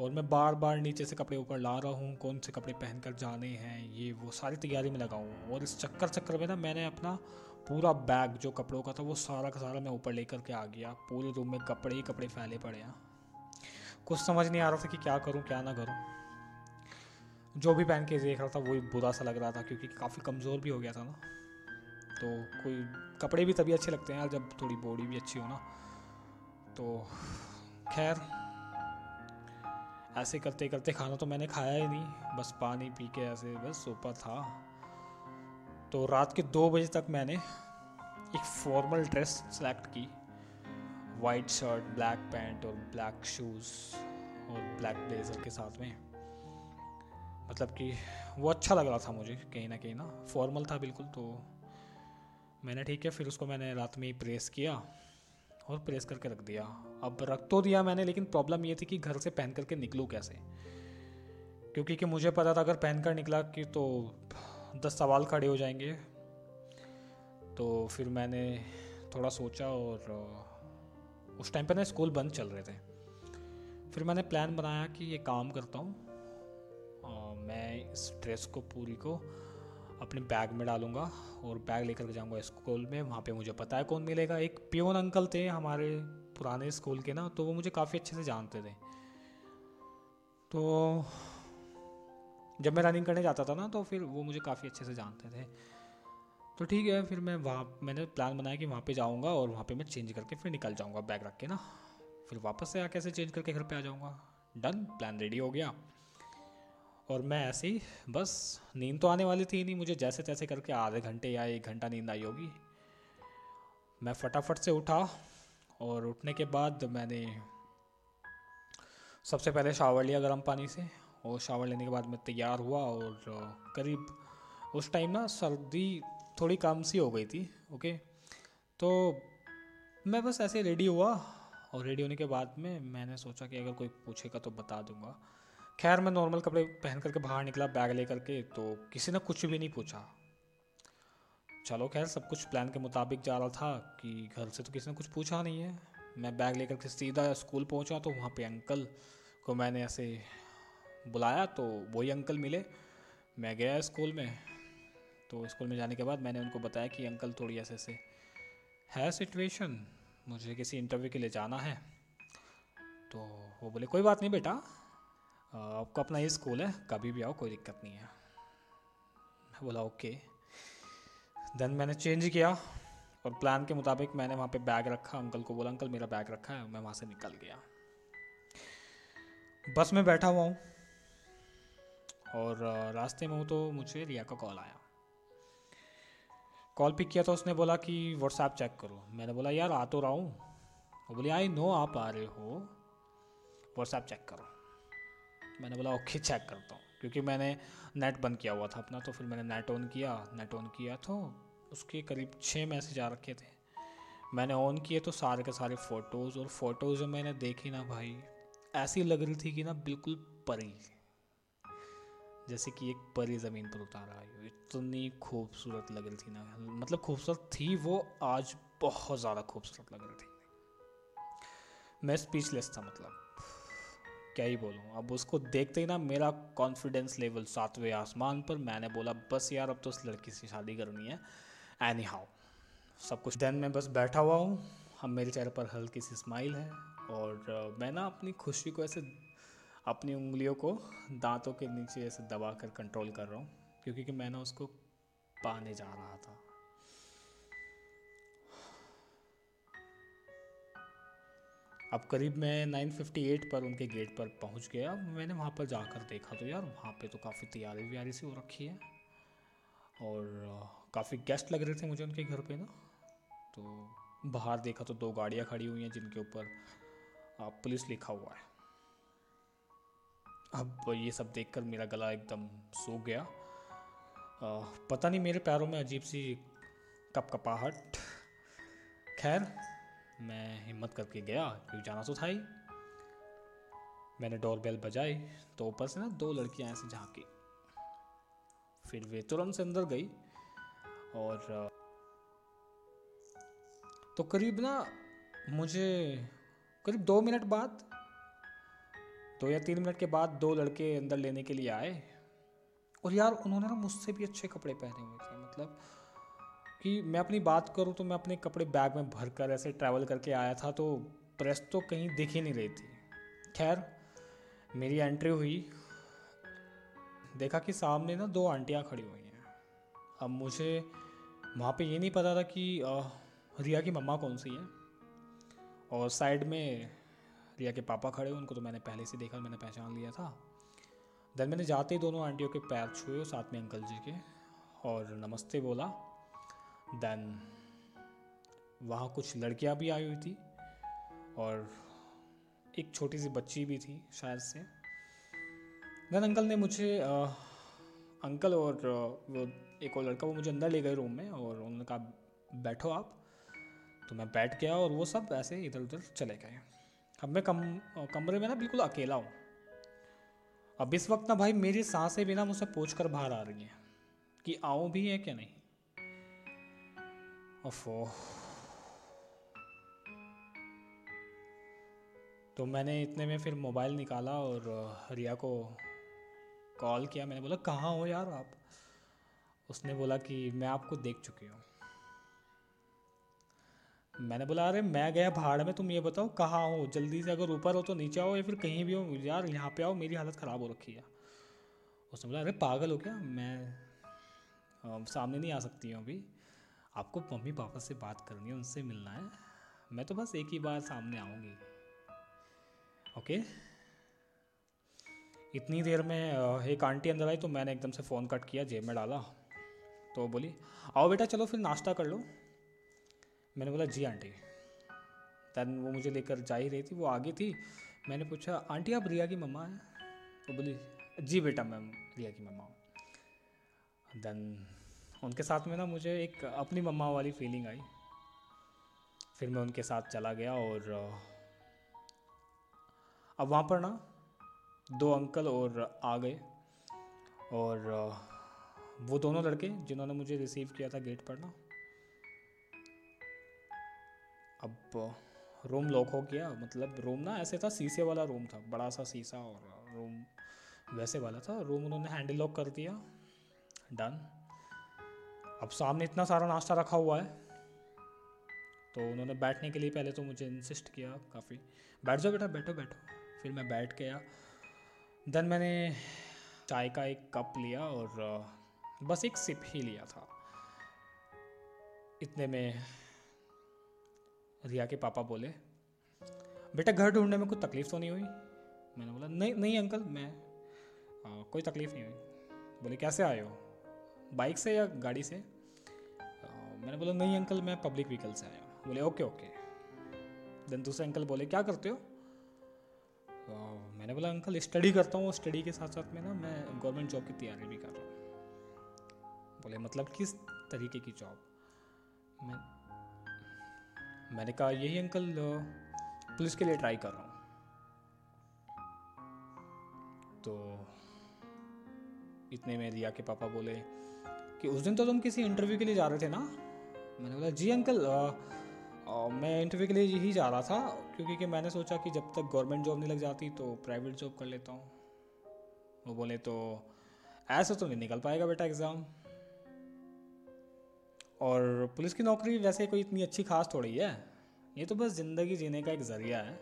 और मैं बार बार नीचे से कपड़े ऊपर ला रहा हूँ, कौन से कपड़े पहन कर जाने हैं, ये वो सारी तैयारी में लगा हूँ। और इस चक्कर चक्कर में ना मैंने अपना पूरा बैग जो कपड़ों का था, वो सारा का सारा मैं ऊपर लेकर के आ गया। पूरे रूम में कपड़े ही कपड़े फैले पड़े हैं। कुछ समझ नहीं आ रहा था कि क्या करूँ, क्या ना करूँ। जो भी पहन के देख रहा था, वही बुरा सा लग रहा था, क्योंकि काफ़ी कमज़ोर भी हो गया था ना। तो कोई, कपड़े भी तभी अच्छे लगते हैं यार, जब थोड़ी बॉडी भी अच्छी हो ना। तो खैर, ऐसे करते करते खाना तो मैंने खाया ही नहीं। बस पानी पी के ऐसे, बस ऊपर था। तो रात के दो बजे तक मैंने एक फॉर्मल ड्रेस सेलेक्ट की। वाइट शर्ट ब्लैक पैंट और ब्लैक शूज़ और ब्लैक ब्लेज़र के साथ में। मतलब कि वो अच्छा लग रहा था मुझे कहीं ना कहीं ना। फॉर्मल था बिल्कुल तो मैंने ठीक है फिर उसको मैंने रात में ही प्रेस किया और प्रेस करके रख दिया। अब रख तो दिया मैंने, लेकिन प्रॉब्लम ये थी कि घर से पहन करके निकलूँ कैसे? क्योंकि कि मुझे पता था अगर पहन कर निकला कि तो दस सवाल खड़े हो जाएँगे। तो फिर मैंने थोड़ा सोचा और उस टाइम पर ना स्कूल बंद चल रहे थे। फिर मैंने प्लान बनाया कि ये काम करता हूँ मैं इस ड्रेस को, पूरी को अपने बैग में डालूँगा और बैग लेकर जाऊँगा स्कूल में। वहाँ पे मुझे पता है कौन मिलेगा। एक पियोन अंकल थे हमारे पुराने स्कूल के ना तो वो मुझे काफ़ी अच्छे से जानते थे। तो जब मैं रनिंग करने जाता था ना तो फिर वो मुझे काफ़ी अच्छे से जानते थे। तो ठीक है, फिर मैं वहाँ, मैंने प्लान बनाया कि वहाँ पे जाऊँगा और वहाँ पे मैं चेंज करके फिर निकल जाऊँगा बैग रख के ना। फिर वापस से आके ऐसे चेंज करके घर पे आ जाऊँगा। डन प्लान रेडी हो गया। और मैं ऐसे ही, बस, नींद तो आने वाली थी नहीं, मुझे जैसे तैसे करके आधे घंटे या एक घंटा नींद आई होगी। मैं फटाफट से उठा और उठने के बाद मैंने सबसे पहले शावर लिया गर्म पानी से। और शावर लेने के बाद मैं तैयार हुआ और करीब उस टाइम ना सर्दी थोड़ी कम सी हो गई थी ओके तो मैं बस ऐसे रेडी हुआ और रेडी होने के बाद में मैंने सोचा कि अगर कोई पूछेगा तो बता दूँगा। खैर, मैं नॉर्मल कपड़े पहन करके बाहर निकला बैग ले करके तो किसी ने कुछ भी नहीं पूछा। चलो खैर, सब कुछ प्लान के मुताबिक जा रहा था कि घर से तो किसी ने कुछ पूछा नहीं है। मैं बैग लेकर के सीधा स्कूल पहुँचा तो वहाँ पे अंकल को मैंने ऐसे बुलाया तो वही अंकल मिले। मैं गया स्कूल में। तो स्कूल में जाने के बाद मैंने उनको बताया कि अंकल थोड़ी ऐसे ऐसे है सिचुएशन मुझे किसी इंटरव्यू के लिए जाना है। तो वो बोले, कोई बात नहीं बेटा, आपका अपना ही स्कूल है, कभी भी आओ, कोई दिक्कत नहीं है। मैं बोला, ओके। देन मैंने चेंज किया और प्लान के मुताबिक मैंने वहाँ पे बैग रखा। अंकल को बोला, अंकल, मेरा बैग रखा है, मैं वहाँ से निकल गया। बस में बैठा हुआ हूँ। और रास्ते में हूँ तो मुझे रिया का कॉल आया। कॉल पिक किया तो उसने बोला कि व्हाट्सएप चेक करो। मैंने बोला, यार, आ तो रहा हूँ। वो बोली, आई नो, आप आ रहे हो। व्हाट्सएप चेक करो। मैंने बोला, ओके, चेक करता हूँ। क्योंकि मैंने नेट बंद किया हुआ था अपना तो फिर मैंने नेट ऑन किया। नेट ऑन किया तो उसके करीब छः मैसेज आ रखे थे। मैंने ऑन किए तो सारे के सारे फ़ोटोज़, और फ़ोटोज़ जो मैंने देखी ना भाई, ऐसी लग रही थी कि ना बिल्कुल परी। जैसे कि एक परी ज़मीन पर उतारा आई इतनी खूबसूरत लग रही थी ना। मतलब खूबसूरत थी वो, आज बहुत ज़्यादा खूबसूरत लग रही थी। मैं स्पीचलेस था मतलब। क्या ही बोलूँ, अब उसको देखते ही ना मेरा कॉन्फिडेंस लेवल सातवें आसमान पर, मैंने बोला, बस यार, अब तो उस लड़की से शादी करनी है। एनी हाउ सब कुछ देन मैं बस बैठा हुआ हूँ। अब मेरे चेहरे पर हल्की सी स्माइल है और मैं ना अपनी खुशी को ऐसे अपनी उंगलियों को दांतों के नीचे ऐसे दबा कर कंट्रोल कर रहा हूँ, क्योंकि मैं ना उसको पाने जा रहा था। अब करीब मैं 958 पर उनके गेट पर पहुँच गया। मैंने वहाँ पर जाकर देखा तो यार वहाँ पे तो काफ़ी तैयारी व्यारी सी हो रखी है। और काफ़ी गेस्ट लग रहे थे मुझे उनके घर पे ना। तो बाहर देखा तो दो गाड़ियाँ खड़ी हुई हैं जिनके ऊपर पुलिस लिखा हुआ है। अब ये सब देखकर मेरा गला एकदम सूख गया। आ, पता नहीं मेरे पैरों में अजीब सी कप कपाहट खैर मैं हिम्मत करके गया क्योंकि जाना तो था ही। मैंने डोर बेल बजाई तो ऊपर से ना दो लड़कियाँ ऐसे झांकी। फिर वे तुरंत से अंदर गई और तो करीब ना मुझे करीब दो मिनट बाद दो या तीन मिनट के बाद दो लड़के अंदर लेने के लिए आए। और यार उन्होंने ना मुझसे भी अच्छे कपड़े पहने हुए थे। मतलब कि मैं अपनी बात करूँ तो मैं अपने कपड़े बैग में भर कर ऐसे ट्रैवल करके आया था तो प्रेस तो कहीं दिख ही नहीं रही थी। खैर मेरी एंट्री हुई। देखा कि सामने ना दो आंटियाँ खड़ी हुई हैं। अब मुझे वहाँ पे ये नहीं पता था कि आ, रिया की मम्मा कौन सी है। और साइड में रिया के पापा खड़े हुए उनको तो मैंने पहले से देखा मैंने पहचान लिया था। देन मैंने जाते ही दोनों आंटियों के पैर छुए साथ में अंकल जी के और नमस्ते बोला। देन वहाँ कुछ लड़कियाँ भी आई हुई थी और एक छोटी सी बच्ची भी थी शायद से। देन अंकल ने मुझे आ, अंकल और वो एक और लड़का वो मुझे अंदर ले गए रूम में और उन्होंने कहा बैठो आप। तो मैं बैठ गया और वो सब ऐसे इधर उधर चले गए। अब मैं कम कमरे में ना बिल्कुल अकेला हूँ। अब इस वक्त ना भाई मेरी साँसें भी ना मुझसे पूछ कर बाहर आ रही हैं कि आऊँ भी है क्या नहीं? ओफो तो मैंने इतने में फिर मोबाइल निकाला और रिया को कॉल किया। मैंने बोला, कहाँ हो यार आप? उसने बोला कि, मैं आपको देख चुकी हूँ। मैंने बोला अरे मैं गया भाड़ में तुम ये बताओ कहाँ हो? जल्दी से अगर ऊपर हो तो नीचे आओ या फिर कहीं भी हो यार यहाँ पे आओ मेरी हालत ख़राब हो रखी है। उसने बोला अरे पागल हो क्या? मैं आ, सामने नहीं आ सकती हूँ अभी। आपको मम्मी पापा से बात करनी है उनसे मिलना है। मैं तो बस एक ही बार सामने आऊँगी। ओके? इतनी देर में एक आंटी अंदर आई तो मैंने एकदम से फ़ोन कट किया जेब में डाला। तो बोली आओ बेटा चलो फिर नाश्ता कर लो। मैंने बोला, जी आंटी। तन वो मुझे लेकर जा ही रही थी, वो आगे थी। मैंने पूछा, आंटी, आप रिया की मम्मा हैं? वो बोली, जी बेटा मैम रिया की मम्मा हूँ। देन उनके साथ में ना मुझे एक अपनी मम्मा वाली फीलिंग आई। फिर मैं उनके साथ चला गया और, अब वहाँ पर ना दो अंकल और आ गए। और, वो दोनों लड़के जिन्होंने मुझे रिसीव किया था गेट पर ना अब, रूम लॉक हो गया मतलब रूम ना ऐसे था, शीशे वाला रूम था, बड़ा सा शीशा और रूम वैसे वाला था, रूम उन्होंने हैंडल लॉक कर दिया डन अब सामने इतना सारा नाश्ता रखा हुआ है तो उन्होंने बैठने के लिए पहले तो मुझे इंसिस्ट किया काफ़ी। बैठ जाओ बेटा, बैठो बैठो। फिर मैं बैठ गया। देन मैंने चाय का एक कप लिया और, बस एक सिप ही लिया था। इतने में रिया के पापा बोले बेटा घर ढूँढने में कोई तकलीफ़ तो नहीं हुई? मैंने बोला नहीं नहीं अंकल मैं आ, कोई तकलीफ़ नहीं हुई। बोले कैसे आए हो? बाइक से या गाड़ी से? आ, मैंने बोला नहीं अंकल मैं पब्लिक व्हीकल से आया हूँ। बोले ओके ओके। देन दूसरे अंकल बोले क्या करते हो? आ, मैंने बोला अंकल स्टडी करता हूँ स्टडी के साथ साथ में ना मैं गवर्नमेंट जॉब की तैयारी भी कर रहा हूँ। बोले मतलब किस तरीके की जॉब? मैं मैंने कहा यही अंकल पुलिस के लिए ट्राई कर रहा हूँ। तो इतने में रिया के पापा बोले कि उस दिन तो तुम किसी इंटरव्यू के लिए जा रहे थे ना? मैंने बोला जी अंकल आ, आ, मैं इंटरव्यू के लिए ही जा रहा था क्योंकि कि मैंने सोचा कि जब तक गवर्नमेंट जॉब नहीं लग जाती तो प्राइवेट जॉब कर लेता हूँ। वो बोले तो ऐसा तो नहीं निकल पाएगा बेटा एग्ज़ाम और पुलिस की नौकरी वैसे कोई इतनी अच्छी खास थोड़ी है। ये तो बस ज़िंदगी जीने का एक ज़रिया है।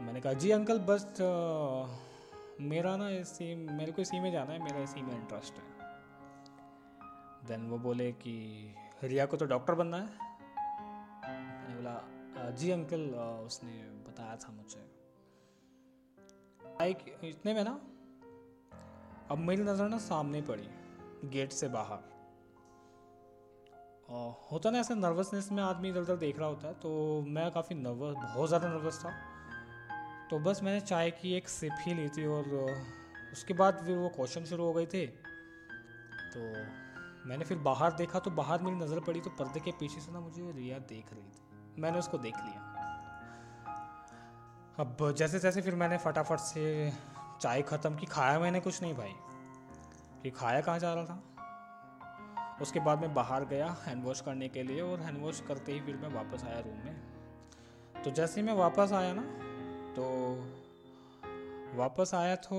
मैंने कहा जी अंकल बस आ, मेरा ना इसी मेरे को इसी में जाना है मेरा इसी में इंटरेस्ट है। देन वो बोले कि रिया को तो डॉक्टर बनना है। मैंने बोला जी अंकल उसने बताया था मुझे। इतने में ना अब मेरी नज़र ना सामने पड़ी गेट से बाहर। होता ना ऐसा नर्वसनेस में आदमी इधर उधर देख रहा होता है तो मैं काफ़ी नर्वस बहुत ज़्यादा नर्वस था। तो बस मैंने चाय की, एक सिप ही ली थी और उसके बाद फिर वो क्वेश्चन शुरू हो गए थे। तो मैंने फिर बाहर देखा तो बाहर मेरी नज़र पड़ी तो पर्दे के पीछे से ना मुझे रिया देख रही थी। मैंने उसको देख लिया। अब जैसे जैसे फिर मैंने फटाफट से चाय ख़त्म की। खाया मैंने कुछ नहीं भाई। कि खाया कहाँ जा रहा था? उसके बाद मैं बाहर गया हैंड वॉश करने के लिए और हैंड वॉश करते ही फिर मैं वापस आया रूम में। तो जैसे ही मैं वापस आया ना तो वापस आया तो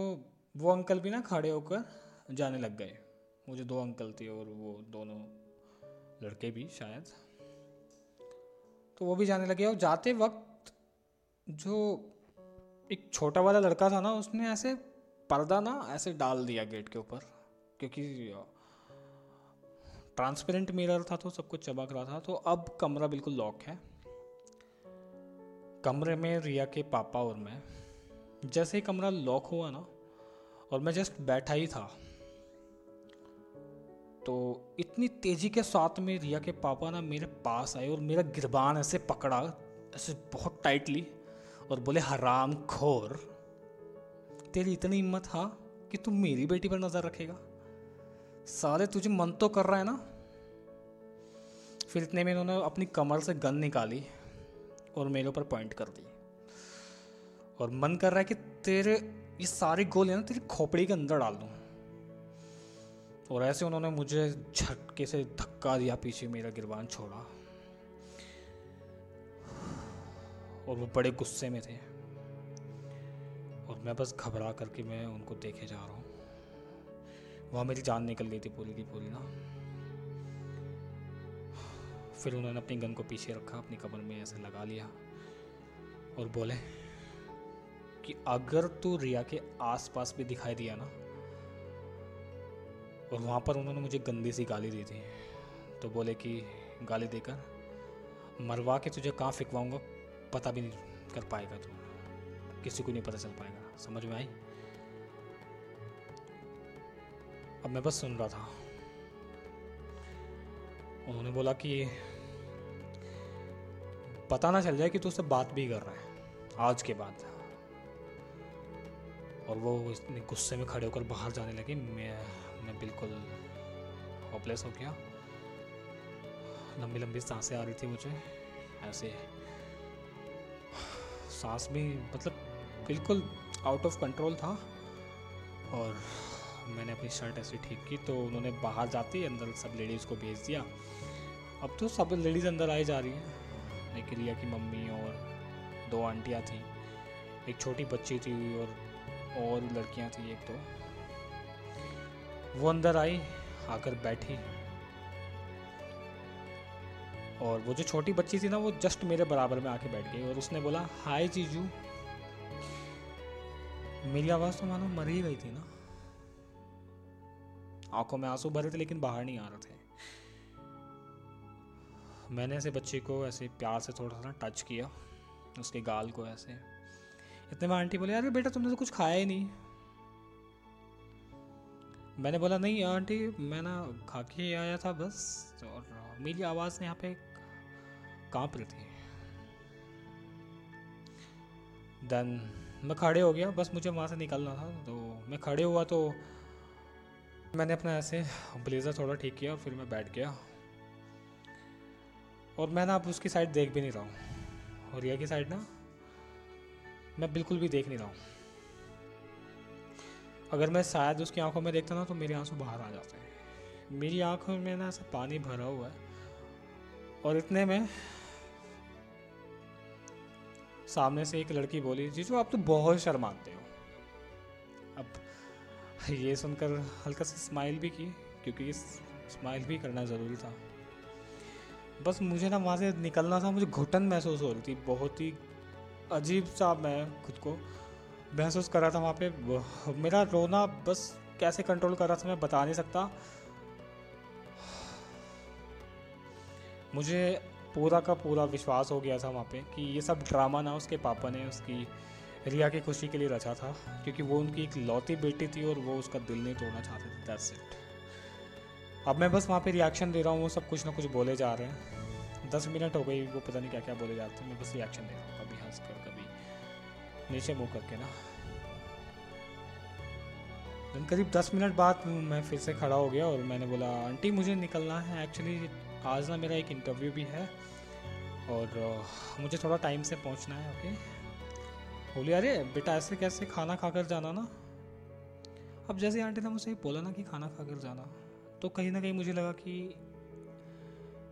वो अंकल भी ना खड़े होकर जाने लग गए। मुझे दो अंकल थे और वो दोनों लड़के भी शायद। तो वो भी जाने लगे और जाते वक्त जो एक छोटा वाला लड़का था ना, उसने ऐसे पर्दा ना ऐसे डाल दिया गेट के ऊपर, क्योंकि ट्रांसपेरेंट मिरर था तो सब कुछ चमक रहा था तो अब कमरा बिल्कुल लॉक है। कमरे में रिया के पापा और मैं, जैसे ही कमरा लॉक हुआ ना, और मैं जस्ट बैठा ही था तो इतनी तेज़ी के साथ में रिया के पापा ना मेरे पास आए और मेरा गिरबान ऐसे पकड़ा, ऐसे बहुत टाइटली और बोले हराम खोर तेरी इतनी हिम्मत हाँ कि तू मेरी बेटी पर नज़र रखेगा? साले तुझे मन तो कर रहा है ना? फिर इतने में इन्होंने अपनी कमर से गन निकाली और मेरे ऊपर पॉइंट कर दी। और मन कर रहा है कि तेरे ये सारी गोलियाँ ना, तेरी खोपड़ी के अंदर डाल दूँ। और ऐसे उन्होंने मुझे झटके से धक्का दिया, पीछे मेरा गिरबान छोड़ा। और वो बड़े गुस्से में थे। और मैं बस घबरा करके मैं उनको देखे जा रहा हूँ। वहाँ मेरी जान निकल गई थी पूरी की पूरी ना। फिर उन्होंने अपनी गन को पीछे रखा, अपनी कमर में ऐसे लगा लिया और बोले कि अगर तू रिया के आसपास भी दिखाई दिया ना, और वहाँ पर उन्होंने मुझे गंदी सी गाली दी थी तो बोले कि गाली देकर मरवा के तुझे कहाँ फिकवाऊँगा, पता भी नहीं कर पाएगा तू, किसी को नहीं पता चल पाएगा, समझ में आई? अब मैं बस सुन रहा था। उन्होंने बोला कि पता ना चल जाए कि तू उससे बात भी कर रहा है, आज के बाद। और वो इतने गुस्से में खड़े होकर बाहर जाने लगे। मैं मैं बिल्कुल होपलेस हो गया। लंबी लंबी साँसें आ रही थी मुझे। ऐसे सांस भी मतलब बिल्कुल आउट ऑफ़ कंट्रोल था। और मैंने अपनी शर्ट ऐसे ठीक की तो उन्होंने बाहर जाते ही अंदर सब लेडीज़ को भेज दिया। अब तो सब लेडीज़ अंदर आई जा रही हैं। एक रिया की मम्मी और दो आंटियाँ थी। एक छोटी बच्ची थी और और लड़कियाँ थी एक तो वो अंदर आई, आकर बैठी। और वो जो छोटी बच्ची थी ना, वो जस्ट मेरे बराबर में आके बैठ गई और उसने बोला हाय जीजू मेरी आवाज़ तो मानो मर ही गई थी ना। आँखों में आँसू भरे थे, लेकिन बाहर नहीं आ रहे थे। मैंने ऐसे बच्चे को ऐसे प्यार से थोड़ा सा टच किया, उसके गाल को ऐसे। इतने में आंटी बोले, अरे बेटा, तुमने तो कुछ खाया ही नहीं। मैंने बोला, नहीं आंटी, मैं ना खा के आया था बस, और मेरी आवाज़ यहाँ पे काँप रही थी। देन मैं खड़े हो गया, बस मुझे वहाँ से निकलना था तो मैं खड़े हुआ तो मैंने अपना ऐसे ब्लेज़र थोड़ा ठीक किया और फिर मैं बैठ गया। और मैं ना अब उसकी साइड देख भी नहीं रहा हूँ। और यह की साइड ना मैं बिल्कुल भी देख नहीं रहा हूँ। अगर मैं शायद उसकी आँखों में देखता ना तो मेरे आँसू बाहर आ जाते हैं। मेरी आँखों में ना ऐसा पानी भरा हुआ है। और इतने में सामने से एक लड़की बोली, जीजू, आप तो बहुत शर्माते हो। अब <laughs> ये सुनकर हल्का सा स्माइल भी की, क्योंकि ये स्माइल भी करना ज़रूरी था। बस मुझे ना वहाँ से निकलना था, मुझे घुटन महसूस हो रही थी, बहुत ही अजीब सा मैं खुद को महसूस कर रहा था वहाँ पे। मेरा रोना बस कैसे कंट्रोल कर रहा था मैं बता नहीं सकता। मुझे पूरा का पूरा विश्वास हो गया था वहाँ पे कि ये सब ड्रामा ना, उसके पापा ने, उसकी रिया की खुशी के लिए रचा था, क्योंकि वो उनकी एक लौती बेटी थी और वो उसका दिल नहीं तोड़ना चाहते थे। दैट्स इट अब मैं बस वहाँ पे रिएक्शन दे रहा हूँ, वो सब कुछ ना कुछ बोले जा रहे हैं। दस मिनट हो गई, वो पता नहीं क्या क्या बोले जा रहे थे। मैं बस रिएक्शन दे रहा हूँ, कभी हंस कर, कभी नीचे मुँह करके ना। करीब दस मिनट बाद मैं फिर से खड़ा हो गया और मैंने बोला, आंटी, मुझे निकलना है। एक्चुअली आज ना मेरा एक इंटरव्यू भी है और, मुझे थोड़ा टाइम से पहुँचना है ओके बोली, अरे, बेटा, ऐसे कैसे खाना खाकर जाना ना? अब जैसे आंटी ने मुझसे बोला ना कि खाना खाकर जाना तो कहीं ना कहीं मुझे लगा कि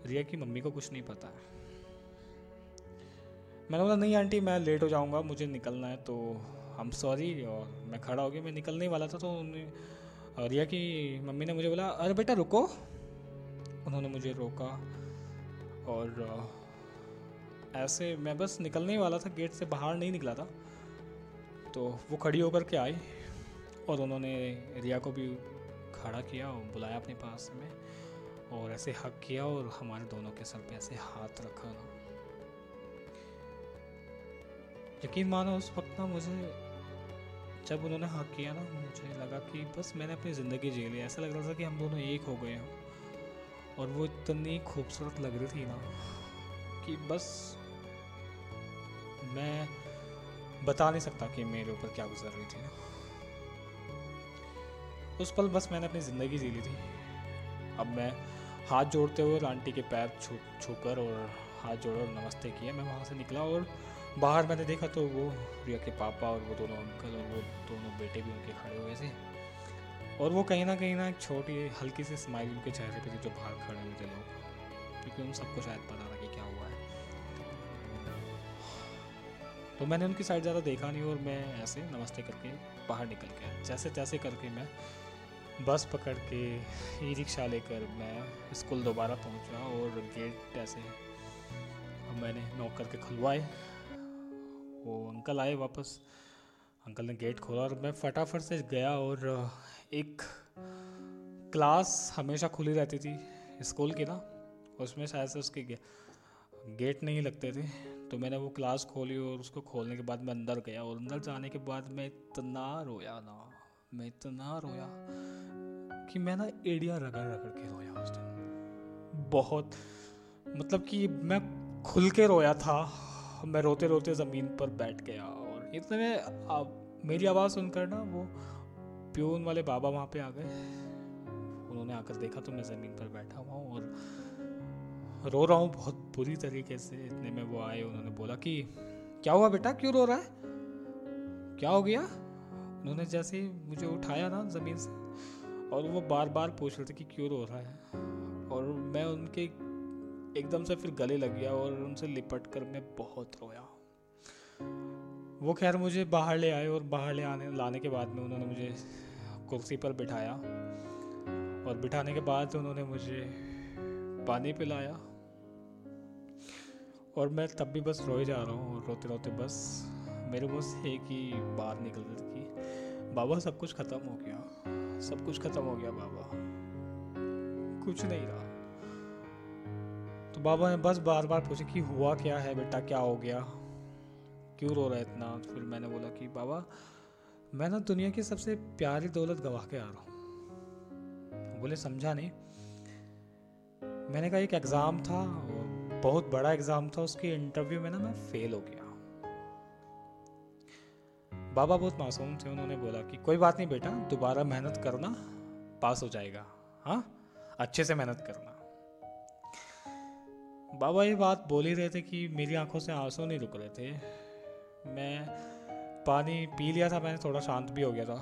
रिया की मम्मी को कुछ नहीं पता है। मैंने बोला, नहीं आंटी, मैं लेट हो जाऊँगा, मुझे निकलना है तो हम सॉरी और मैं खड़ा हो गया, मैं निकलने वाला था। तो उन्हें रिया की मम्मी ने मुझे बोला, अरे बेटा, रुको। उन्होंने मुझे रोका, और ऐसे मैं बस निकलने ही वाला था, गेट से बाहर नहीं निकला था। तो वो खड़ी होकर के आई और उन्होंने रिया को भी खड़ा किया और बुलाया अपने पास में और ऐसे हक किया और हमारे दोनों के सर पे ऐसे हाथ रखा ना यकीन मानो उस वक्त ना मुझे, जब उन्होंने हक किया ना, मुझे लगा कि बस मैंने अपनी ज़िंदगी जी ली ऐसा लग रहा था कि हम दोनों एक हो गए हैं। और वो इतनी खूबसूरत लग रही थी ना कि बस मैं बता नहीं सकता कि मेरे ऊपर क्या गुजर रही थी। उस पल बस मैंने अपनी ज़िंदगी जी ली थी। अब मैं हाथ जोड़ते हुए आंटी के पैर छू छू कर और हाथ जोड़ नमस्ते किया मैं वहाँ से निकला और बाहर मैंने देखा तो वो रिया के पापा और वो दोनों अंकल और वो दोनों बेटे भी उनके खड़े हुए थे। और वो कहीं ना कहीं ना एक छोटी, हल्की सी स्माइल उनके चेहरे पे थी जो बाहर खड़े हुए थे लोग। क्योंकि उन सबको शायद पता था तो मैंने उनकी साइड ज़्यादा देखा नहीं और मैं ऐसे नमस्ते करके बाहर निकल गया। जैसे तैसे करके मैं बस पकड़ के ई रिक्शा लेकर मैं स्कूल दोबारा पहुँचा और गेट ऐसे मैंने नॉक करके खुलवाए। वो अंकल आए वापस। अंकल ने गेट खोला और मैं फटाफट से गया और, एक क्लास हमेशा खुली रहती थी स्कूल की ना, उसमें शायद से उसके गेट नहीं लगते थे। तो मैंने वो क्लास खोली और उसको खोलने के बाद मैं अंदर गया और अंदर जाने के बाद मैं इतना रोया ना, मैं इतना रोया कि मैं ना एडिया रगड़ रगड़ के रोया उस दिन। बहुत मतलब कि मैं खुल के रोया था, मैं रोते रोते ज़मीन पर बैठ गया और इतने में मेरी आवाज़ सुनकर ना वो प्यून वाले बाबा वहाँ पे आ गए। उन्होंने आकर देखा तो मैं ज़मीन पर बैठा हुआ हूँ और रो रहा हूँ बहुत बुरी तरीके से। इतने में वो आए, उन्होंने बोला कि, क्या हुआ बेटा? क्यों रो रहा है? क्या हो गया? उन्होंने जैसे ही मुझे उठाया ना ज़मीन से, और वो बार बार पूछ रहे थे कि क्यों रो रहा है। और मैं उनके एकदम से फिर गले लग गया और उनसे लिपट कर मैं बहुत रोया। वो खैर मुझे बाहर ले आए और बाहर ले आने, लाने के बाद में उन्होंने मुझे कुर्सी पर बिठाया। और बिठाने के बाद उन्होंने मुझे पानी पिलाया। और मैं तब भी बस रोए जा रहा हूँ, रोते रोते बस मेरे बस एक ही बात निकल रही थी। बाबा, सब कुछ ख़त्म हो गया। सब कुछ ख़त्म हो गया बाबा। कुछ नहीं रहा। तो बाबा ने बस बार बार पूछा कि हुआ क्या है बेटा, क्या हो गया? क्यों रो रहा है इतना? तो फिर मैंने बोला कि बाबा, मैं ना दुनिया की सबसे प्यारी दौलत गवा के आ रहा हूँ। बोले, समझा नहीं। मैंने कहा, एक एग्ज़ाम था बहुत बड़ा एग्ज़ाम था, उसके इंटरव्यू में ना मैं फेल हो गया। बाबा बहुत मासूम थे, उन्होंने बोला कि कोई बात नहीं बेटा, दोबारा मेहनत करना, पास हो जाएगा। हाँ अच्छे से मेहनत करना। बाबा ये बात बोल ही रहे थे कि मेरी आँखों से आँसू नहीं रुक रहे थे। मैं पानी पी लिया था, मैंने थोड़ा शांत भी हो गया था।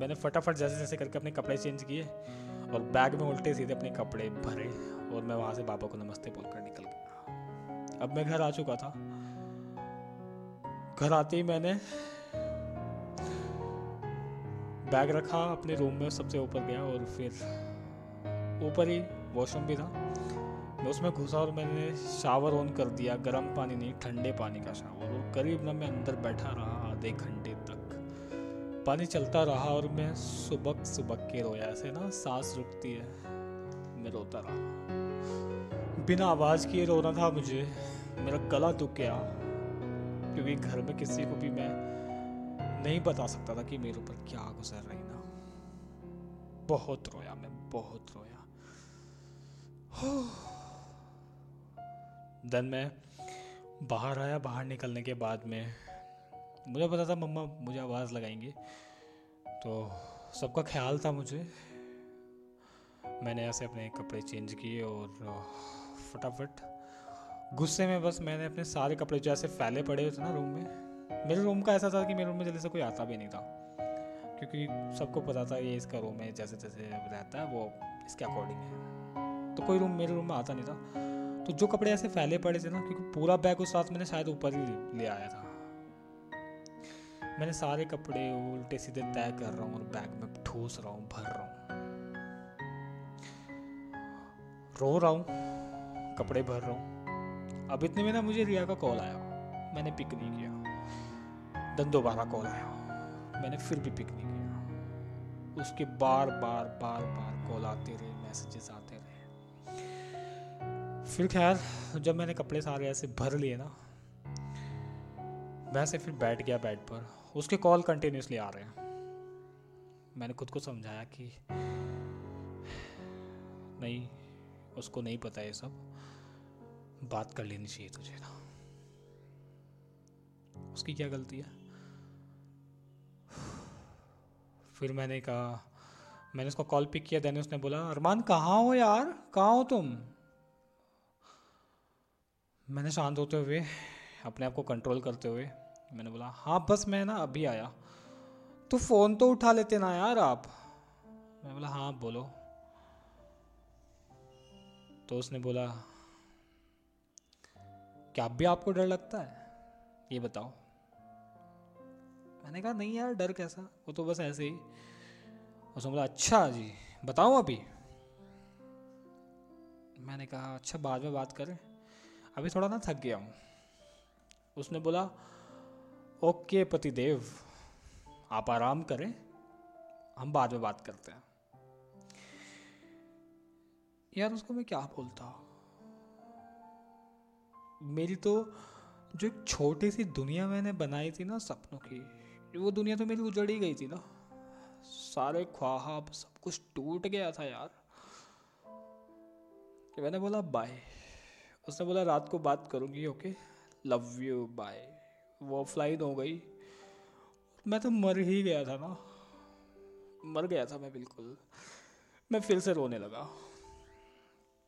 मैंने फटाफट जैसे जैसे करके अपने कपड़े चेंज किए और बैग में उल्टे सीधे अपने कपड़े भरे। और मैं वहाँ से बाबा को नमस्ते बोलकर निकल गया। अब मैं घर आ चुका था। घर आते ही मैंने बैग रखा अपने रूम में, सबसे ऊपर गया और फिर ऊपर ही वॉशरूम भी था। मैं उसमें घुसा और मैंने शावर ऑन कर दिया, गर्म पानी नहीं, ठंडे पानी का शावर और करीब ना मैं अंदर बैठा रहा आधे घंटे तक। पानी चलता रहा और मैं सुबह सुबह के रोया, ऐसे ना सांस रुकती है। मैं रोता रहा बिना आवाज़ किए रोना था मुझे। मेरा गला दुख गया, क्योंकि घर में किसी को भी मैं नहीं बता सकता था कि मेरे ऊपर क्या गुजर रही ना। बहुत रोया मैं, बहुत रोया। <sighs> देन मैं बाहर आया, बाहर निकलने के बाद में मुझे पता था मम्मा मुझे आवाज़ लगाएँगे। तो सबका ख्याल था मुझे। मैंने ऐसे अपने कपड़े चेंज किए और फटाफट गुस्से में बस मैंने अपने सारे कपड़े जो ऐसे फैले पड़े हुए थे ना रूम में, मेरे रूम का ऐसा था कि मेरे रूम में जल्दी से कोई आता भी नहीं था। क्योंकि सबको पता था ये इसका रूम है, जैसे जैसे रहता है, वो इसके अकॉर्डिंग है। तो कोई रूम मेरे रूम में आता नहीं था। तो जो कपड़े ऐसे फैले पड़े थे ना, क्योंकि पूरा बैग उस साथ मैंने शायद ऊपर ही ले आया था। मैंने सारे कपड़े उल्टे सीधे तय कर रहा हूँ और बैग में ठूस रहा हूँ, भर रहा हूँ। रो रहा हूँ, कपड़े भर रहा हूँ। अब इतने में ना मुझे रिया का कॉल आया। मैंने पिक नहीं किया। दन दोबारा कॉल आया। मैंने फिर भी पिक नहीं किया। उसके बार बार बार बार कॉल आते रहे मैसेजेस आते रहे। फिर खैर, जब मैंने कपड़े सारे ऐसे भर लिए ना वैसे फिर बैठ गया बेड पर। उसके कॉल कंटिन्यूसली आ रहे हैं। मैंने खुद को समझाया कि, नहीं उसको नहीं पता ये सब, बात कर लेनी चाहिए तुझे ना। उसकी क्या गलती है? फिर मैंने कहा, मैंने उसको कॉल पिक किया, देने उसने बोला, अरमान, कहाँ हो यार? कहाँ हो तुम? मैंने शांत होते हुए, अपने आप को कंट्रोल करते हुए, मैंने बोला हाँ बस मैं ना अभी आया। तो फ़ोन तो उठा लेते ना यार आप? मैं बोला हाँ बोलो। तो उसने बोला, क्या अब भी आपको डर लगता है? ये बताओ. मैंने कहा, नहीं यार, डर कैसा? वो तो बस ऐसे ही. उसने बोला अच्छा जी बताओ अभी? मैंने कहा अच्छा बाद में बात करें। अभी थोड़ा ना थक गया हूँ। उसने बोला, ओके, पतिदेव, आप आराम करें, हम बाद में बात करते हैं। यार उसको मैं क्या बोलता? मेरी तो जो एक छोटी सी दुनिया मैंने बनाई थी ना सपनों की, वो दुनिया तो मेरी उजड़ ही गई थी ना। सारे ख्वाब, सब कुछ टूट गया था यार। मैंने बोला, बाय। उसने बोला, रात को बात करूँगी, ओके? लव यू बाय वो ऑफलाइन हो गई। मैं तो मर ही गया था ना। मर गया था मैं बिल्कुल। मैं फिर से रोने लगा।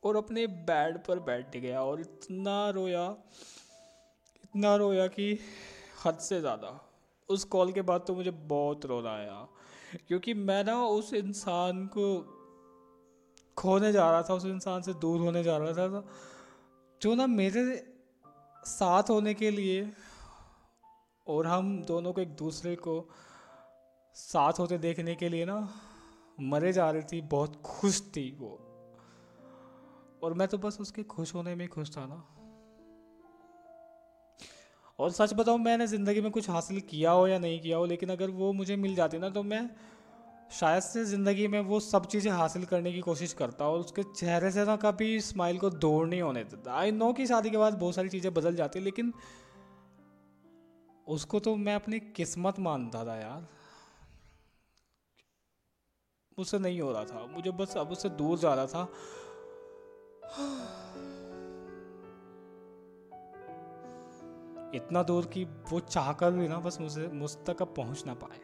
और अपने बेड पर बैठ गया और इतना रोया इतना रोया कि हद से ज़्यादा। उस कॉल के बाद तो मुझे बहुत रोना आया, क्योंकि मैं ना उस इंसान को खोने जा रहा था, उस इंसान से दूर होने जा रहा था जो ना मेरे साथ होने के लिए और हम दोनों को एक दूसरे को साथ होते देखने के लिए ना मरे जा रही थी, बहुत खुश थी वो। और मैं तो बस उसके खुश होने में खुश था ना। और सच बताऊँ, मैंने ज़िंदगी में कुछ हासिल किया हो या नहीं किया हो, लेकिन अगर वो मुझे मिल जाती ना तो मैं शायद से ज़िंदगी में वो सब चीज़ें हासिल करने की कोशिश करता और उसके चेहरे से ना कभी स्माइल को दूर नहीं होने देता। आई नो कि शादी के बाद बहुत सारी चीज़ें बदल जाती लेकिन उसको तो मैं अपनी किस्मत मानता था यार। मुझसे नहीं हो रहा था, मुझे बस अब उससे दूर जा रहा था। इतना दूर कि वो चाहकर भी ना बस मुझे, मुझ तक अब पहुँच ना पाए।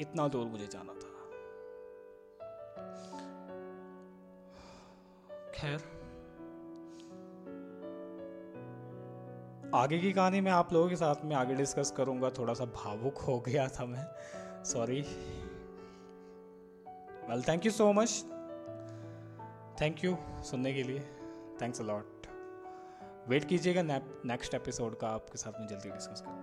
इतना दूर मुझे जाना था। खैर। आगे की कहानी मैं आप लोगों के साथ में आगे डिस्कस करूँगा। थोड़ा सा भावुक हो गया था मैं। Sorry well thank you so much thank you सुनने के लिए. थैंक्स अलॉट वेट कीजिएगा नेक्स्ट एपिसोड का आपके साथ में जल्दी डिस्कस करूँ